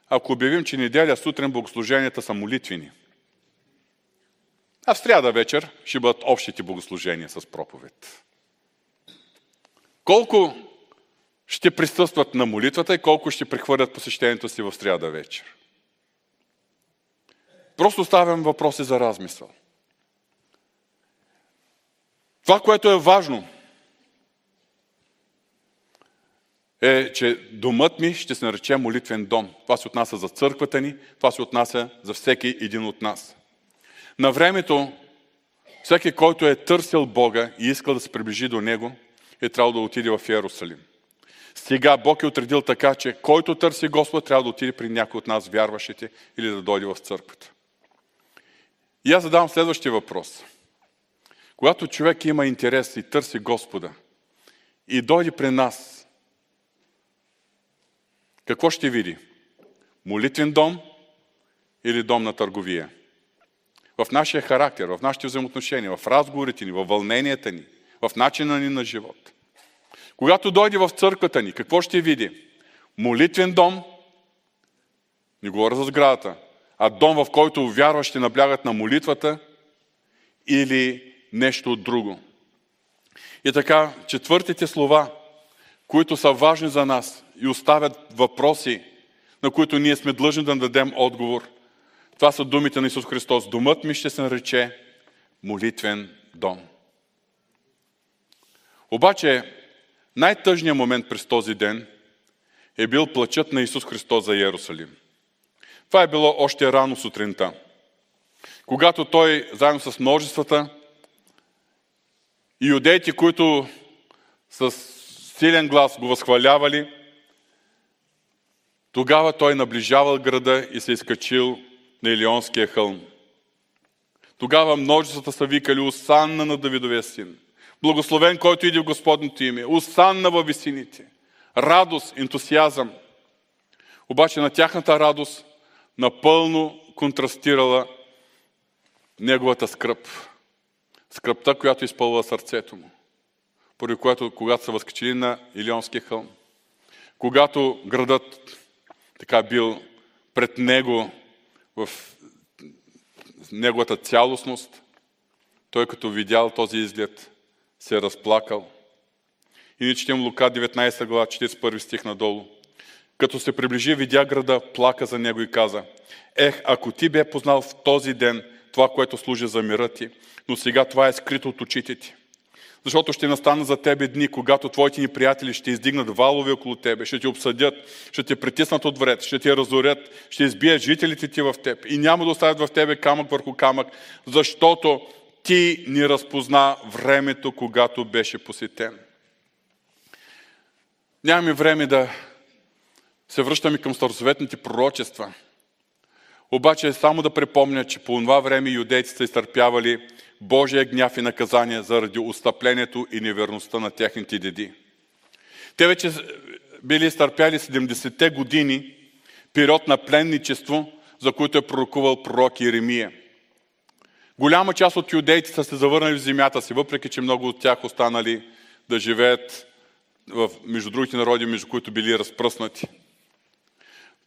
ако обявим, че неделя сутрин богослуженията са молитвени? А в сряда вечер ще бъдат общите богослужения с проповед. Колко ще присъстват на молитвата и колко ще прехвърлят посещението си в сряда вечер? Просто ставям въпроси за размисъл. Това, което е важно, е, че домът ми ще се нарече молитвен дом. Това се отнася за църквата ни, това се отнася за всеки един от нас. На времето, всеки, който е търсил Бога и искал да се приближи до Него, е трябвало да отиде в Иерусалим. Сега Бог е отредил така, че който търси Господ, трябва да отиде при някой от нас, вярващите, или да дойде в църквата. И аз задавам следващия въпрос. Когато човек има интерес и търси Господа и дойде при нас, какво ще види? Молитвен дом или дом на търговия? В нашия характер, в нашите взаимоотношения, в разговорите ни, в вълненията ни, в начина ни на живот. Когато дойде в църквата ни, какво ще види? Молитвен дом, не говоря за сградата, а дом, в който вярващи наблягат на молитвата или нещо друго. И така, четвъртите слова, които са важни за нас и оставят въпроси, на които ние сме длъжни да дадем отговор. Това са думите на Исус Христос. Домът ми ще се нарече молитвен дом. Обаче, най-тъжният момент през този ден е бил плачът на Исус Христос за Иерусалим. Това е било още рано сутринта. Когато той, заедно с множествата, и юдеите, които с силен глас го възхвалявали, тогава той наближавал града и се изкачил на Илионския хълм. Тогава множествата са викали Осанна на Давидовия син. Благословен, който иде в Господното име. Осанна във висините. Радост, ентусиазъм. Обаче на тяхната радост напълно контрастирала неговата скръп. Скръпта, която изпълва сърцето му. Поради което, когато са възкачили на Илионския хълм, когато градът така бил пред него в неговата цялостност, той като видял този изглед, се е разплакал. И ние четем Лука 19 глава, 41 стих надолу. Като се приближи, видя града, плака за него и каза, Ех, ако ти бе познал в този ден това, което служи за мира ти, но сега това е скрито от очите ти. Защото ще настана за тебе дни, когато твоите ни приятели ще издигнат валове около тебе, ще те обсъдят, ще те притиснат от вред, ще те разорят, ще избият жителите ти в теб и няма да оставят в тебе камък върху камък, защото ти ни разпозна времето, когато беше посетен. Нямаме време да се връщаме към старозаветните пророчества. Обаче само да припомня, че по това време юдейците изтърпявали Божия гняв и наказание заради устъплението и неверността на техните деди. Те вече били изтърпяли 70-те години период на пленничество, за които е пророкувал пророк Иеремия. Голяма част от юдейците са се завърнали в земята си, въпреки че много от тях останали да живеят в, между другите народи, между които били разпръснати.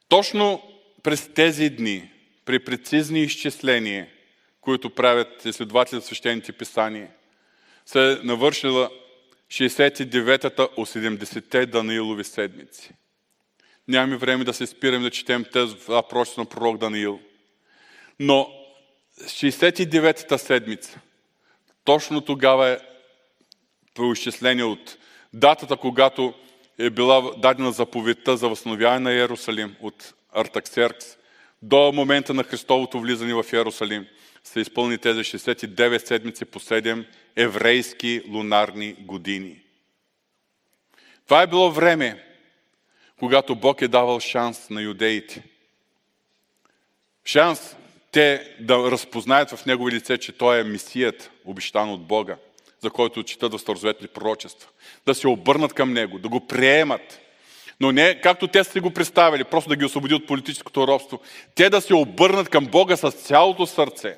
Точно през тези дни, при прецизни изчисления, които правят изследователи за свещените писания, се е навършила 69-та от 70-те Даниилови седмици. Нямаме време да се спираме да четем тези въпроси на пророк Даниил. Но 69-та седмица, точно тогава е преизчисление от датата, когато е била дадена заповедта за възстановяване на Иерусалим от Артаксеркс до момента на Христовото влизане в Иерусалим се изпълни тези 69 седмици по 7 еврейски лунарни години. Това е било време, когато Бог е давал шанс на юдеите. Шанс те да разпознаят в Негови лице, че Той е Месият, обещан от Бога, за който четат в старозаветни пророчества. Да се обърнат към Него, да го приемат. Но не както те са го представили, просто да ги освободи от политическото робство. Те да се обърнат към Бога с цялото сърце.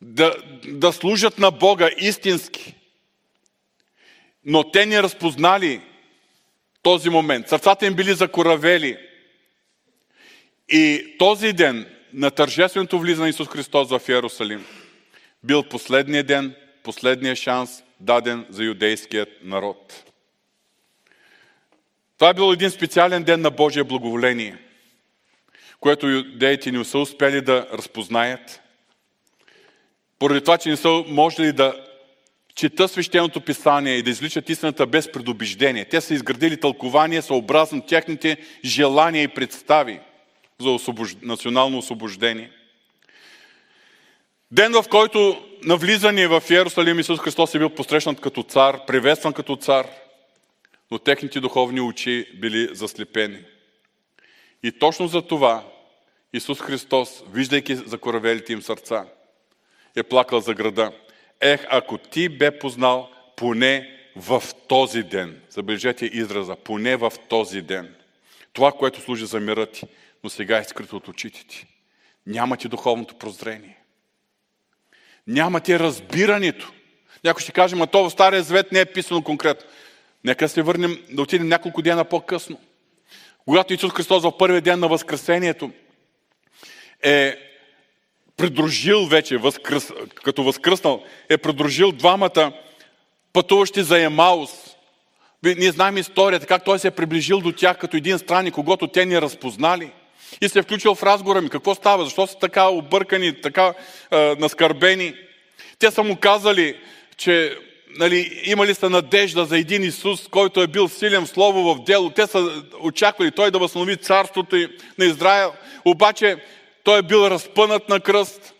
Да, да служат на Бога истински. Но те не разпознали този момент. Сърцата им били закоравели. И този ден на тържественото влизане Исус Христос в Иерусалим бил последния ден, последния шанс даден за юдейският народ. Това е бил един специален ден на Божие благоволение, което юдеите не са успели да разпознаят, поради това, че не са можели да чета свещеното писание и да изличат истината без предубеждение. Те са изградили тълкование съобразно техните желания и представи за освобож... национално освобождение. Ден, в който на влизане в Иерусалим Исус Христос е бил посрещнат като цар, приветстван като цар, но техните духовни очи били заслепени. И точно за това Исус Христос, виждайки закоравелите им сърца, е плакал за града. Ех, ако ти бе познал поне в този ден, забележете израза, поне в този ден, това, което служи за мира ти, но сега е скрито от очите ти. Нямате духовното прозрение. Нямате разбирането. Някой ще каже, ма то в Стария Завет не е писано конкретно. Нека се върнем, да отидем няколко дена по-късно. Когато Исус Христос в първия ден на Възкресението е придружил вече, възкръс, като възкръснал, е придружил двамата пътуващи за Емаус. Ние знаем историята, как той се е приближил до тях като един странник, когато те ни разпознали. И се е включил в разговора ми. Какво става? Защо са така объркани, така е, наскърбени? Те са му казали, че нали, имали са надежда за един Исус, който е бил силен в слово, в дело. Те са очаквали той да възстанови царството на Израел. Обаче той е бил разпънат на кръст.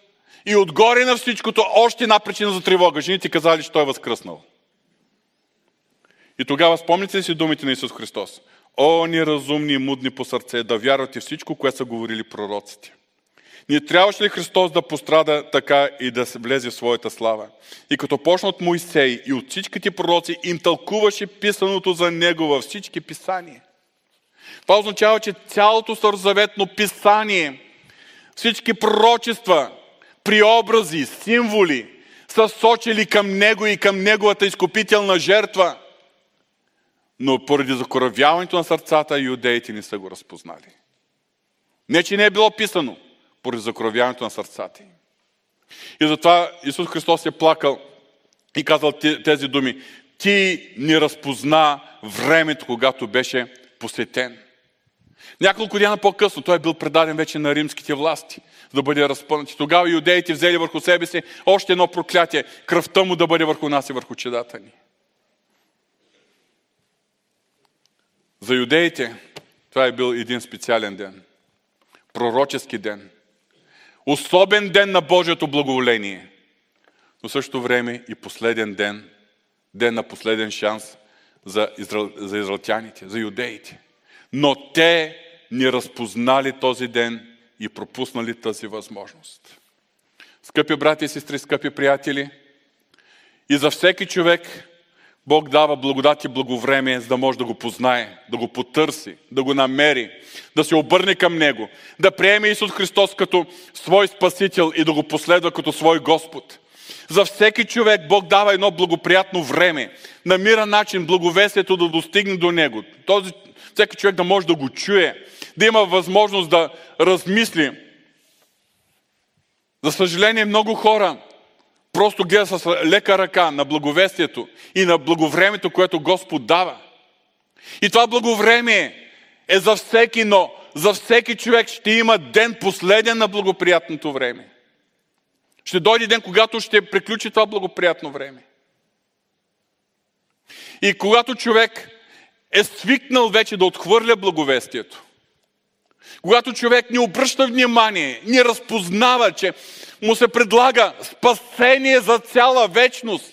И отгоре на всичкото още една причина за тревога. Жените казали, че той е възкръснал. И тогава спомните си думите на Исус Христос? О, неразумни и мудни по сърце, да вярвате всичко, което са говорили пророците. Не трябваше ли Христос да пострада така и да се влезе в своята слава? И като почна от Моисей и от всичките пророци, им тълкуваше писаното за Него във всички писания. Това означава, че цялото старозаветно писание, всички пророчества, приобрази, символи са сочили към Него и към Неговата изкупителна жертва – но поради закоравяването на сърцата, юдеите не са го разпознали. Не, че не е било писано, поради закоравяването на сърцата им. И затова Исус Христос е плакал и казал тези думи. Ти ни разпозна времето, когато беше посетен. Няколко дена по-късно той е бил предаден вече на римските власти, за да бъде разпънат. Тогава юдеите взели върху себе си още едно проклятие. Кръвта му да бъде върху нас и върху чедата ни. За юдеите това е бил един специален ден. Пророчески ден. Особен ден на Божието благоволение. Но също време и последен ден. Ден на последен шанс за, изра... за израелтяните, за юдеите. Но те не разпознали този ден и пропуснали тази възможност. Скъпи брати и сестри, скъпи приятели, и за всеки човек Бог дава благодат и благовремие, за да може да го познае, да го потърси, да го намери, да се обърне към Него, да приеме Исус Христос като свой Спасител и да го последва като свой Господ. За всеки човек Бог дава едно благоприятно време, намира начин благовесието да достигне до Него. Този, всеки човек да може да го чуе, да има възможност да размисли. За съжаление, много хора Просто гледа с лека ръка на благовестието и на благовремето, което Господ дава. И това благовремие е за всеки, но за всеки човек ще има ден последен на благоприятното време. Ще дойде ден, когато ще приключи това благоприятно време. И когато човек е свикнал вече да отхвърля благовестието, когато човек ни обръща внимание, ни разпознава, че му се предлага спасение за цяла вечност,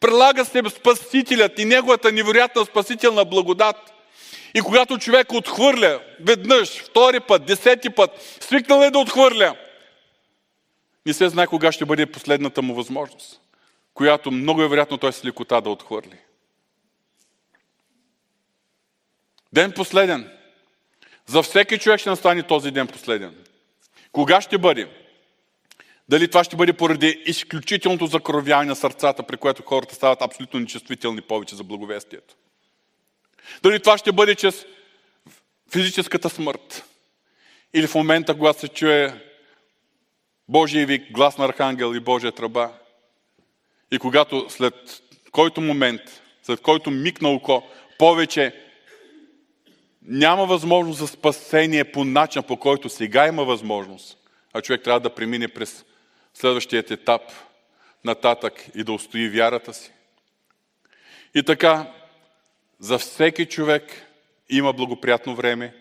предлага се Спасителят и неговата невероятна спасителна благодат. И когато човек отхвърля веднъж, втори път, десети път, свикнал е да отхвърля, не се знае кога ще бъде последната му възможност, която много е вероятно той с лекота да отхвърли. Ден последен. За всеки човек ще настане този ден последен. Кога ще бъде? Дали това ще бъде поради изключителното закровяване на сърцата, при което хората стават абсолютно нечувствителни повече за благовестието? Дали това ще бъде чрез физическата смърт? Или в момента, когато се чуе Божия вик, глас на архангел и Божия тръба? И когато след който момент, след който миг на око, повече няма възможност за спасение по начин, по който сега има възможност, а човек трябва да премине през следващият етап нататък и да устои вярата си. И така, за всеки човек има благоприятно време,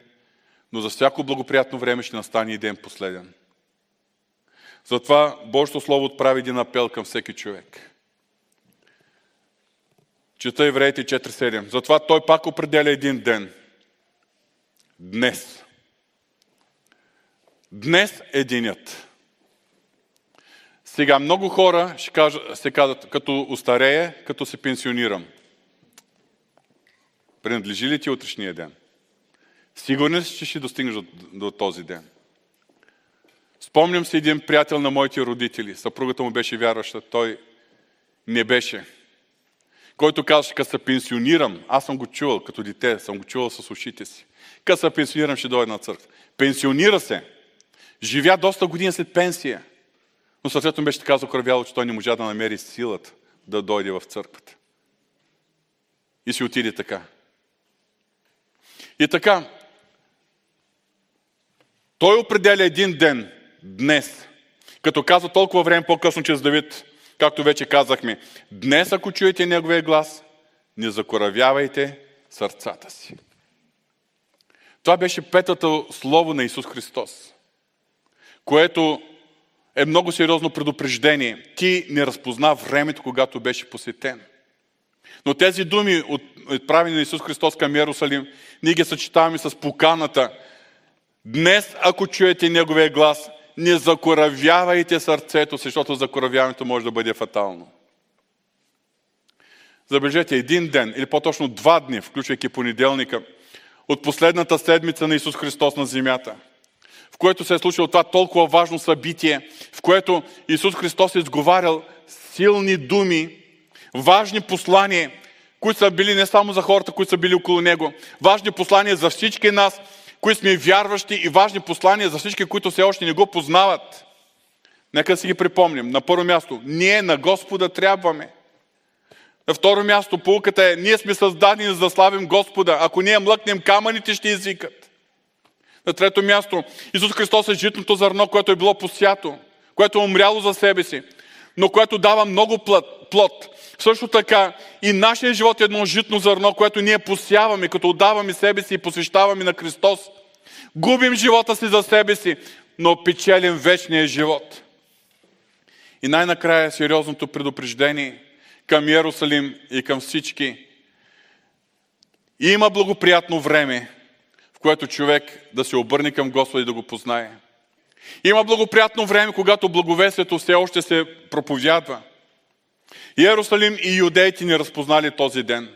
но за всяко благоприятно време ще настане и ден последен. Затова Божието Слово отправи един апел към всеки човек. Чета Евреите 4.7. Затова той пак определя един ден. Днес. Днес е денят. Сега много хора ще кажат, се казват, като устарея, като се пенсионирам. Принадлежи ли ти утрешния ден? Сигурен си, че ще достигнеш до, до този ден. Спомням се един приятел на моите родители. Съпругата му беше вярваща. Той не беше. Който казваше, като се пенсионирам, аз съм го чувал като дете, съм го чувал с ушите си. Като се пенсионирам, ще дойда на църква. Пенсионира се. Живя доста години след пенсия. Но съответно беше така закървяло, че той не можа да намери силата да дойде в църквата. И си отиде така. И така, той определя един ден, днес, като казва толкова време по-късно чрез Давид, както вече казахме, днес ако чуете Неговия глас, не закоравявайте сърцата си. Това беше петата слово на Исус Христос, което е много сериозно предупреждение. Ти не разпозна времето, когато беше посетен. Но тези думи, отправени на Исус Христос към Иерусалим, ние ги съчетаваме с поканата. Днес, ако чуете Неговия глас, не закоравявайте сърцето, защото закоравяването може да бъде фатално. Забележете, един ден, или по-точно два дни, включвайки понеделника, от последната седмица на Исус Христос на земята, в което се е случило това толкова важно събитие, в което Исус Христос е изговарял силни думи, важни послания, които са били не само за хората, които са били около Него, важни послания за всички нас, които сме вярващи и важни послания за всички, които все още не го познават. Нека си ги припомним. На първо място, ние на Господа трябваме. На второ място, полуката е, ние сме създадени за да славим Господа. Ако ние млъкнем, камъните ще извикат. На трето място, Исус Христос е житното зърно, което е било посято, което е умряло за себе си, но което дава много плод. Също така и нашия живот е едно житно зърно, което ние посяваме, като отдаваме себе си и посвещаваме на Христос. Губим живота си за себе си, но печелим вечния живот. И най-накрая сериозното предупреждение към Иерусалим и към всички. Има благоприятно време, в което човек да се обърне към Господа и да го познае. Има благоприятно време, когато благовестието все още се проповядва. Иерусалим и юдеите ни разпознали този ден.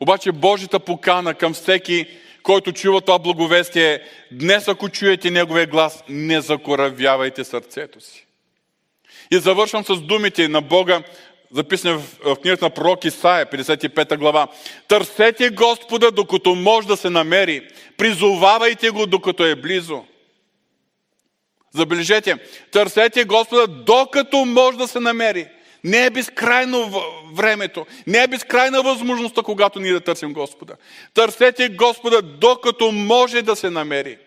Обаче Божията покана към всеки, който чува това благовестие днес, ако чуете Неговия глас, не закоравявайте сърцето си. И завършвам с думите на Бога, записани в, книгата на пророк Исаия, 55 глава. Търсете Господа, докато може да се намери. Призовавайте го, докато е близо. Забележете, търсете Господа, докато може да се намери. Не е безкрайно времето. Не е безкрайна възможността, когато ние да търсим Господа. Търсете Господа, докато може да се намери.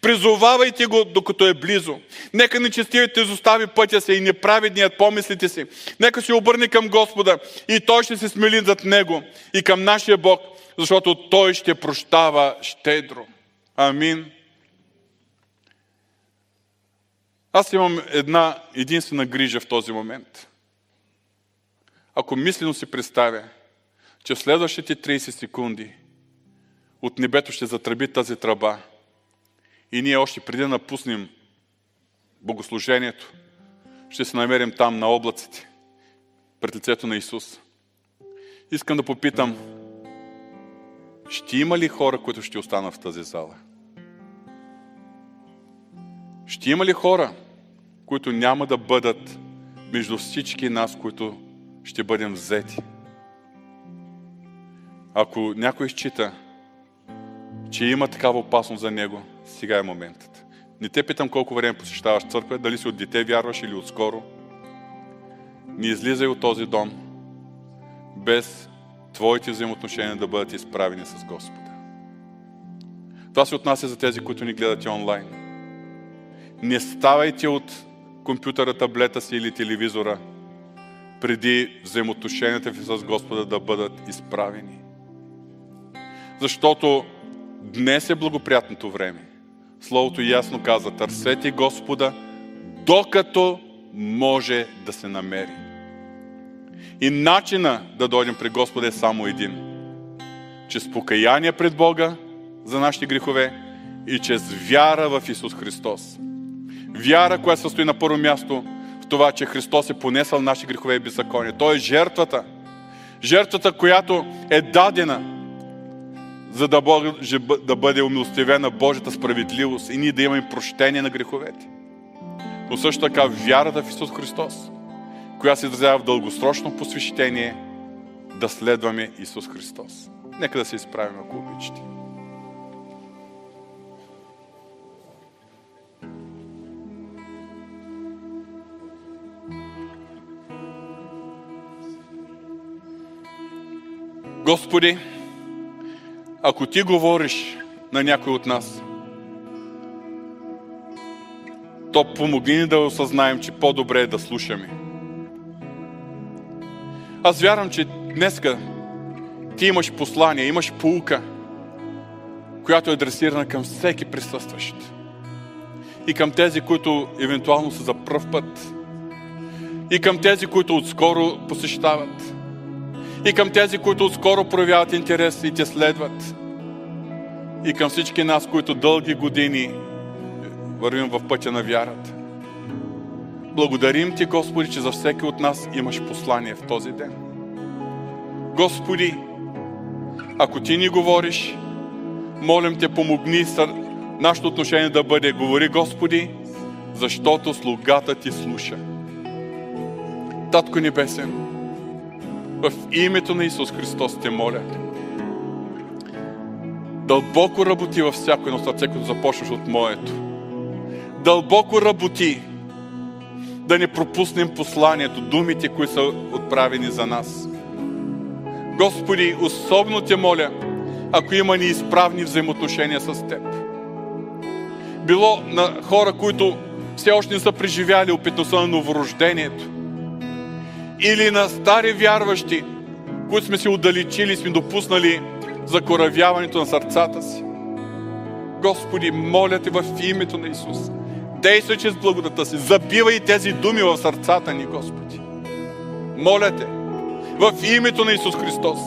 Призовавайте го, докато е близо. Нека нечестивите изостави пътя си и неправедният помислите си. Нека се обърне към Господа и Той ще се смели зад Него и към нашия Бог, защото Той ще прощава щедро. Амин. Аз имам една единствена грижа в този момент. Ако мислено си представя, че в следващите 30 секунди от небето ще затръби тази тръба и ние още преди да напуснем богослужението, ще се намерим там на облаците, пред лицето на Исус. Искам да попитам, ще има ли хора, които ще останат в тази зала? Ще има ли хора, които няма да бъдат между всички нас, които ще бъдем взети. Ако някой счита, че има такава опасност за него, сега е моментът. Не те питам колко време посещаваш църква, дали си от дете вярваш или отскоро. Не излизай от този дом без твоите взаимоотношения да бъдат изправени с Господа. Това се отнася за тези, които ни гледате онлайн. Не ставайте от компютъра, таблета си или телевизора, преди взаимоотношенията ви с Господа да бъдат изправени. Защото днес е благоприятното време. Словото ясно казва, търсете Господа, докато може да се намери. И начина да дойдем при Господа е само един. Чрез покаяние пред Бога за нашите грехове и чрез вяра в Исус Христос. Вяра, която състои на първо място в това, че Христос е понесъл наши грехове и беззакония. Той е жертвата. Жертвата, която е дадена, за да, Бог, да бъде умилостивена Божията справедливост и ние да имаме прощение на греховете. Но също така вярата в Исус Христос, която се изразява в дългосрочно посвещение да следваме Исус Христос. Нека да се изправим, ако обичате. Господи, ако Ти говориш на някой от нас, то помогни ни да осъзнаем, че по-добре е да слушаме. Аз вярвам, че днеска ти имаш послание, имаш полука, която е адресирана към всеки присъстващ. И към тези, които евентуално са за пръв път. И към тези, които отскоро посещават и към тези, които отскоро проявяват интерес и те следват. И към всички нас, които дълги години вървим в пътя на вярата. Благодарим Ти, Господи, че за всеки от нас имаш послание в този ден. Господи, ако Ти ни говориш, молим Те, помогни нашето отношение да бъде говори, Господи, защото слугата Ти слуша. Татко Небесен, в името на Исус Христос те моля. Дълбоко работи във всяко едно сърце, което започваш от моето. Дълбоко работи да не пропуснем посланието, думите, които са отправени за нас. Господи, особено те моля, ако има неизправни взаимоотношения с Теб. Било на хора, които все още не са преживяли опитността на новорождението, или на стари вярващи, които сме се удалечили сме допуснали закоравяването на сърцата си. Господи, моля Те в името на Исус. Действай чрез благодата си. Забивай тези думи в сърцата ни, Господи. Моля Те, в името на Исус Христос.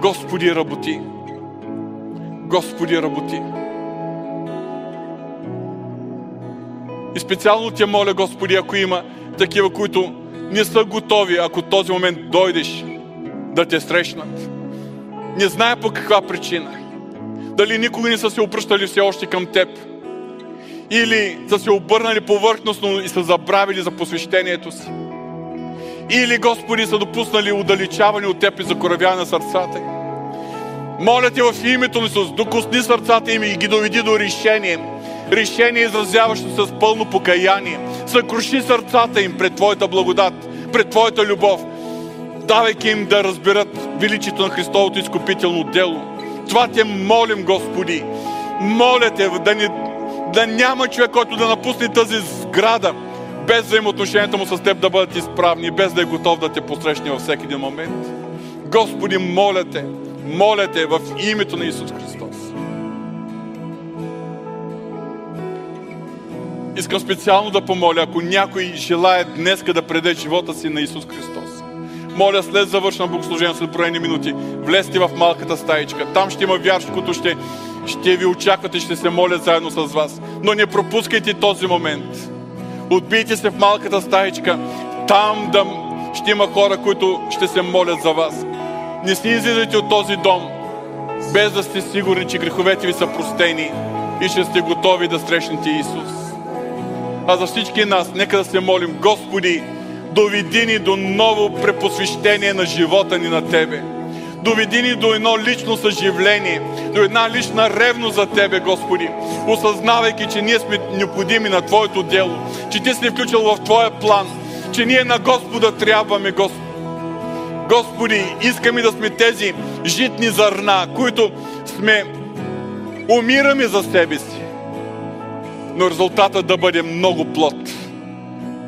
Господи, работи. Господи, работи. И специално Те моля, Господи, ако има такива, които не са готови, ако този момент дойдеш да те срещнат. Не знае по каква причина. Дали никога не са се обръщали все още към теб. Или са се обърнали повърхностно и са забравили за посвещението си. Или, Господи, са допуснали удалечаване от Теб и закоравяване на сърцата им. Моля Те в името на Исус, докосни сърцата им и ги доведи до решение. Решение, изразяващо с пълно покаяние, Съкруши сърцата им пред Твоята благодат, пред Твоята любов, давайки им да разберат величието на Христовото изкупително дело. Това те молим, Господи. Моля те да, ни, да няма човек, който да напусне тази сграда, без взаимоотношенията му с теб да бъдат изправни, без да е готов да те посрещне във всеки един момент. Господи, моля те, моля те в името на Исус Христос. Искам специално да помоля, ако някой желая днеска да преде живота си на Исус Христос. Моля, след завършено богослужение, след броени минути, влезте в малката стаичка. Там ще има вярши, които ще, ще ви очакват и ще се молят заедно с вас. Но не пропускайте този момент. Отбийте се в малката стаичка. Там да ще има хора, които ще се молят за вас. Не си излизайте от този дом, без да сте сигурни, че греховете ви са простени и ще сте готови да срещнете Исус. А за всички нас, нека да се молим, Господи, доведи ни до ново препосвещение на живота ни на Тебе. Доведи ни до едно лично съживление, до една лична ревност за Тебе, Господи, осъзнавайки, че ние сме необходими на Твоето дело, че Ти си включил в Твоя план, че ние на Господа трябваме, Господи. Господи, искаме да сме тези житни зърна, които сме умираме за себе си, но резултатът да бъде много плод.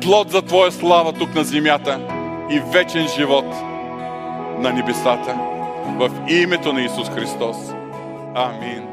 Плод за Твоя слава тук на земята и вечен живот на небесата. В името на Исус Христос. Амин.